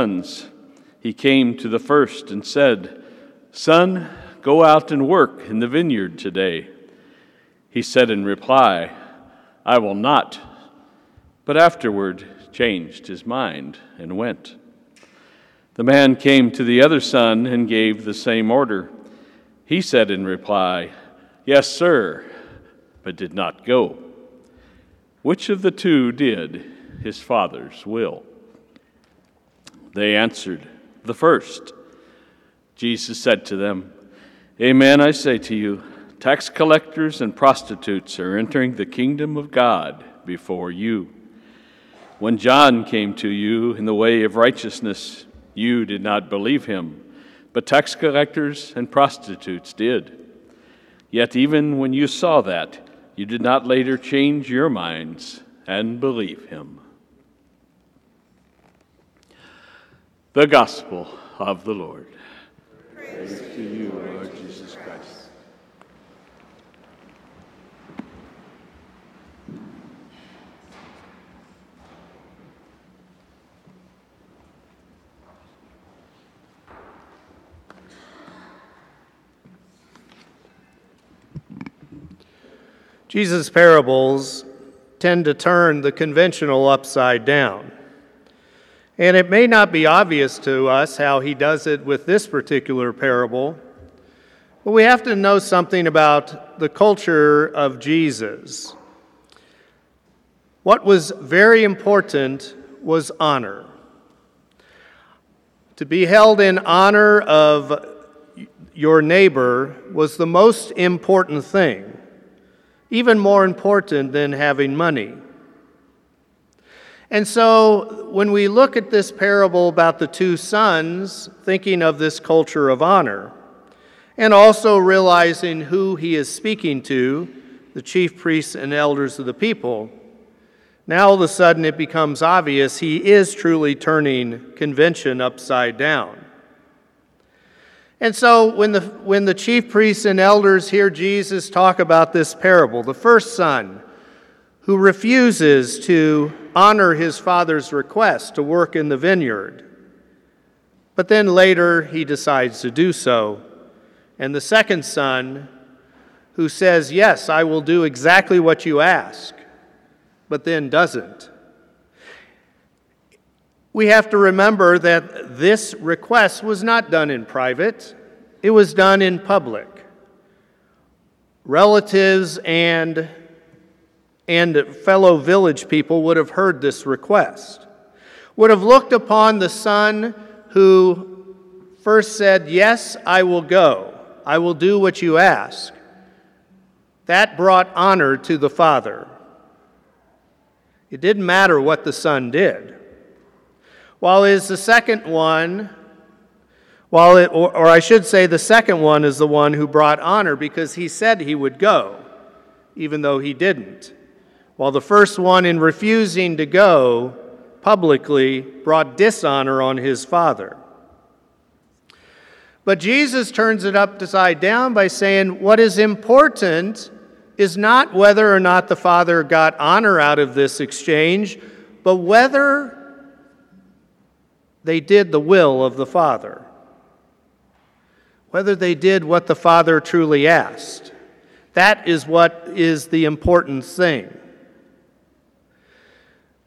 sons. He came to the first and said, Son, go out and work in the vineyard today. He said in reply, I will not. But afterward changed his mind and went. The man came to the other son and gave the same order. He said in reply, Yes, sir, but did not go. Which of the two did his father's will? They answered, The first. Jesus said to them, Amen, I say to you, tax collectors and prostitutes are entering the kingdom of God before you. When John came to you in the way of righteousness, you did not believe him, but tax collectors and prostitutes did. Yet even when you saw that, you did not later change your minds and believe him. The Gospel of the Lord. Praise, Praise to you, Lord Jesus Christ. Jesus' parables tend to turn the conventional upside down. And it may not be obvious to us how he does it with this particular parable, but we have to know something about the culture of Jesus. What was very important was honor. To be held in honor of your neighbor was the most important thing even more important than having money. And so, when we look at this parable about the two sons, thinking of this culture of honor, and also realizing who he is speaking to, the chief priests and elders of the people, now all of a sudden it becomes obvious he is truly turning convention upside down. And so when the, when the chief priests and elders hear Jesus talk about this parable, the first son who refuses to honor his father's request to work in the vineyard, but then later he decides to do so, and the second son who says, Yes, I will do exactly what you ask, but then doesn't. We have to remember that this request was not done in private, it was done in public. Relatives and, and fellow village people would have heard this request, would have looked upon the son who first said, Yes, I will go, I will do what you ask. That brought honor to the father. It didn't matter what the son did. While is the second one, while it, or, or I should say, the second one is the one who brought honor because he said he would go, even though he didn't. While the first one, in refusing to go publicly, brought dishonor on his father. But Jesus turns it upside down by saying, What is important is not whether or not the father got honor out of this exchange, but whether they did the will of the Father. Whether they did what the Father truly asked. That is what is the important thing.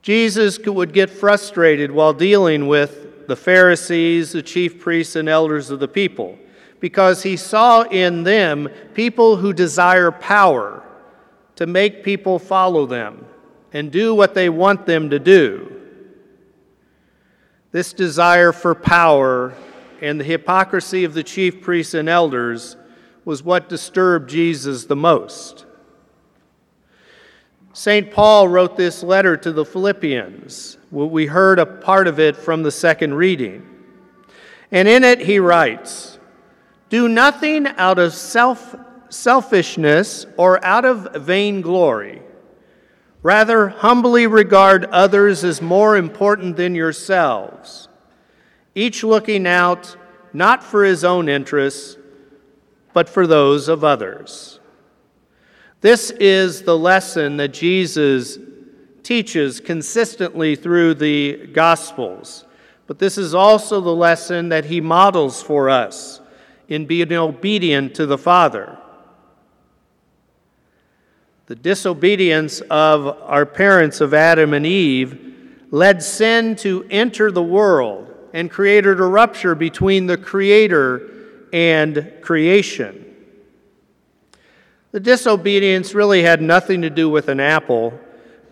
Jesus would get frustrated while dealing with the Pharisees, the chief priests, and elders of the people because he saw in them people who desire power to make people follow them and do what they want them to do. This desire for power and the hypocrisy of the chief priests and elders was what disturbed Jesus the most. St. Paul wrote this letter to the Philippians. We heard a part of it from the second reading. And in it he writes Do nothing out of self, selfishness or out of vainglory Rather, humbly regard others as more important than yourselves, each looking out not for his own interests, but for those of others. This is the lesson that Jesus teaches consistently through the Gospels. but this is also the lesson that he models for us in being obedient to the Father. The disobedience of our parents of Adam and Eve led sin to enter the world and created a rupture between the Creator and creation. The disobedience really had nothing to do with an apple,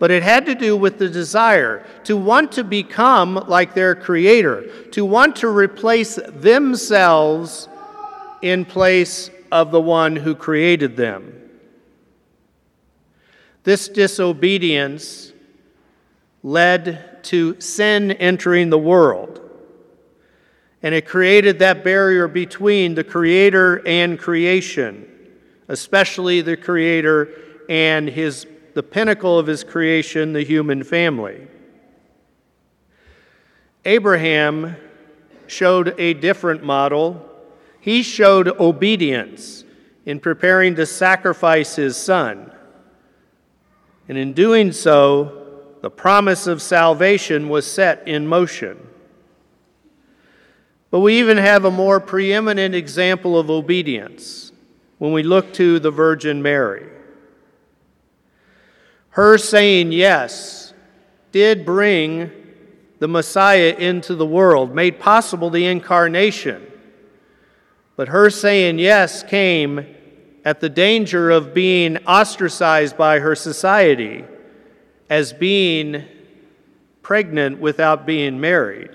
but it had to do with the desire to want to become like their Creator, to want to replace themselves in place of the one who created them. This disobedience led to sin entering the world. And it created that barrier between the Creator and creation, especially the Creator and his, the pinnacle of his creation, the human family. Abraham showed a different model. He showed obedience in preparing to sacrifice his son. And in doing so, the promise of salvation was set in motion. But we even have a more preeminent example of obedience when we look to the Virgin Mary. Her saying yes did bring the Messiah into the world, made possible the incarnation. But her saying yes came at the danger of being ostracized by her society as being pregnant without being married.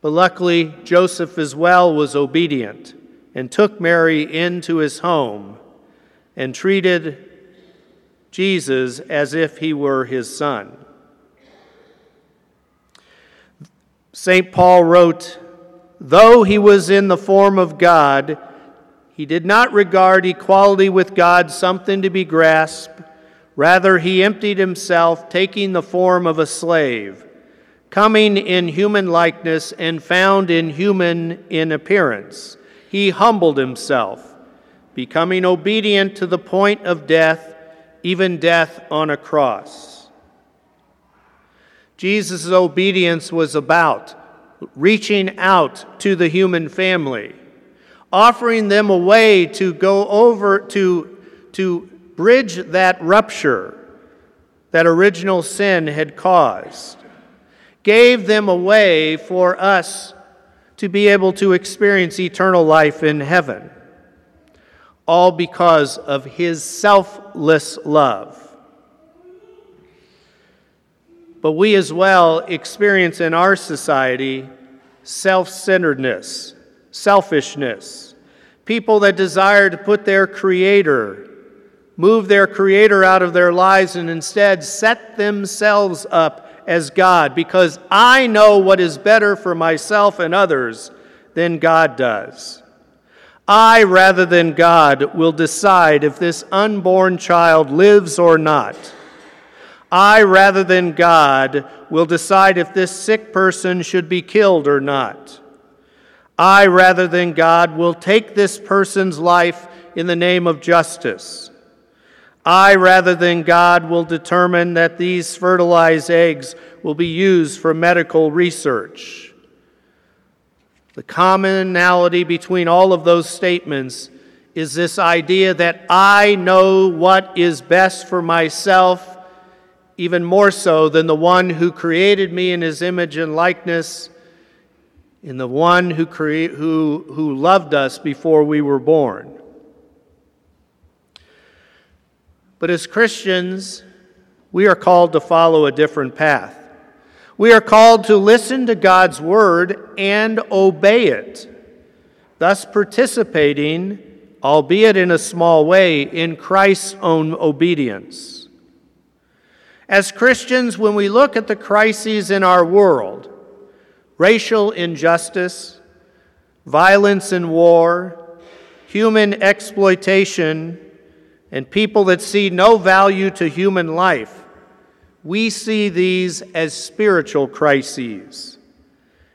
But luckily, Joseph as well was obedient and took Mary into his home and treated Jesus as if he were his son. St. Paul wrote, Though he was in the form of God, he did not regard equality with God something to be grasped. Rather, he emptied himself, taking the form of a slave, coming in human likeness and found in human in appearance. He humbled himself, becoming obedient to the point of death, even death on a cross. Jesus' obedience was about reaching out to the human family offering them a way to go over to, to bridge that rupture that original sin had caused, gave them a way for us to be able to experience eternal life in heaven, all because of his selfless love. But we as well experience in our society self centeredness selfishness, people that desire to put their Creator, move their Creator out of their lives, and instead set themselves up as God because I know what is better for myself and others than God does. I, rather than God, will decide if this unborn child lives or not. I, rather than God, will decide if this sick person should be killed or not. I, rather than God, will take this person's life in the name of justice. I, rather than God, will determine that these fertilized eggs will be used for medical research. The commonality between all of those statements is this idea that I know what is best for myself, even more so than the one who created me in his image and likeness in the one who, who, who loved us before we were born. But as Christians, we are called to follow a different path. We are called to listen to God's word and obey it, thus participating, albeit in a small way, in Christ's own obedience. As Christians, when we look at the crises in our world, racial injustice, violence and war, human exploitation, and people that see no value to human life, we see these as spiritual crises,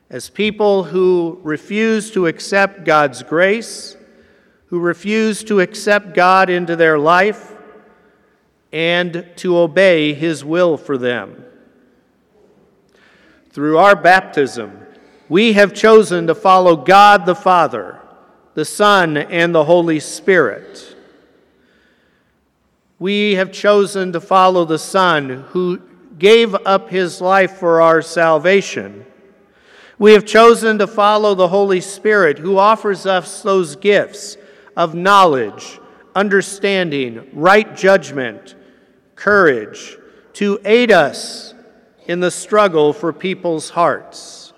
as people who refuse to accept God's grace, who refuse to accept God into their life, and to obey His will for them. through our baptism, we have chosen to follow God the Father, the Son, and the Holy Spirit. We have chosen to follow the Son who gave up his life for our salvation. We have chosen to follow the Holy Spirit who offers us those gifts of knowledge, understanding, right judgment, courage to aid us in the struggle for people's hearts.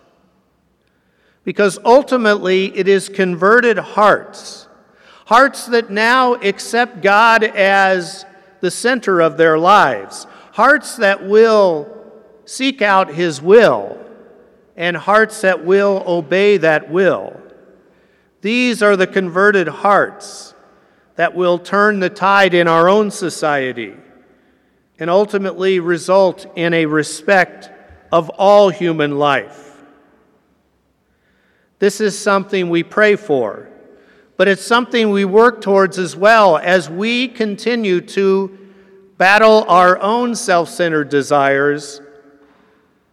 Because ultimately, it is converted hearts, hearts that now accept God as the center of their lives, hearts that will seek out His will, and hearts that will obey that will. These are the converted hearts that will turn the tide in our own society and ultimately result in a respect of all human life. This is something we pray for, but it's something we work towards as well as we continue to battle our own self centered desires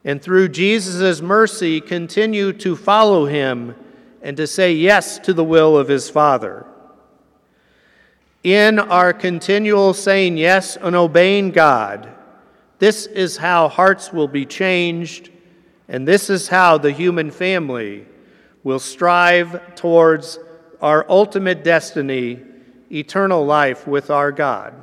and through Jesus' mercy continue to follow him and to say yes to the will of his Father. In our continual saying yes and obeying God, this is how hearts will be changed, and this is how the human family will strive towards our ultimate destiny, eternal life with our God.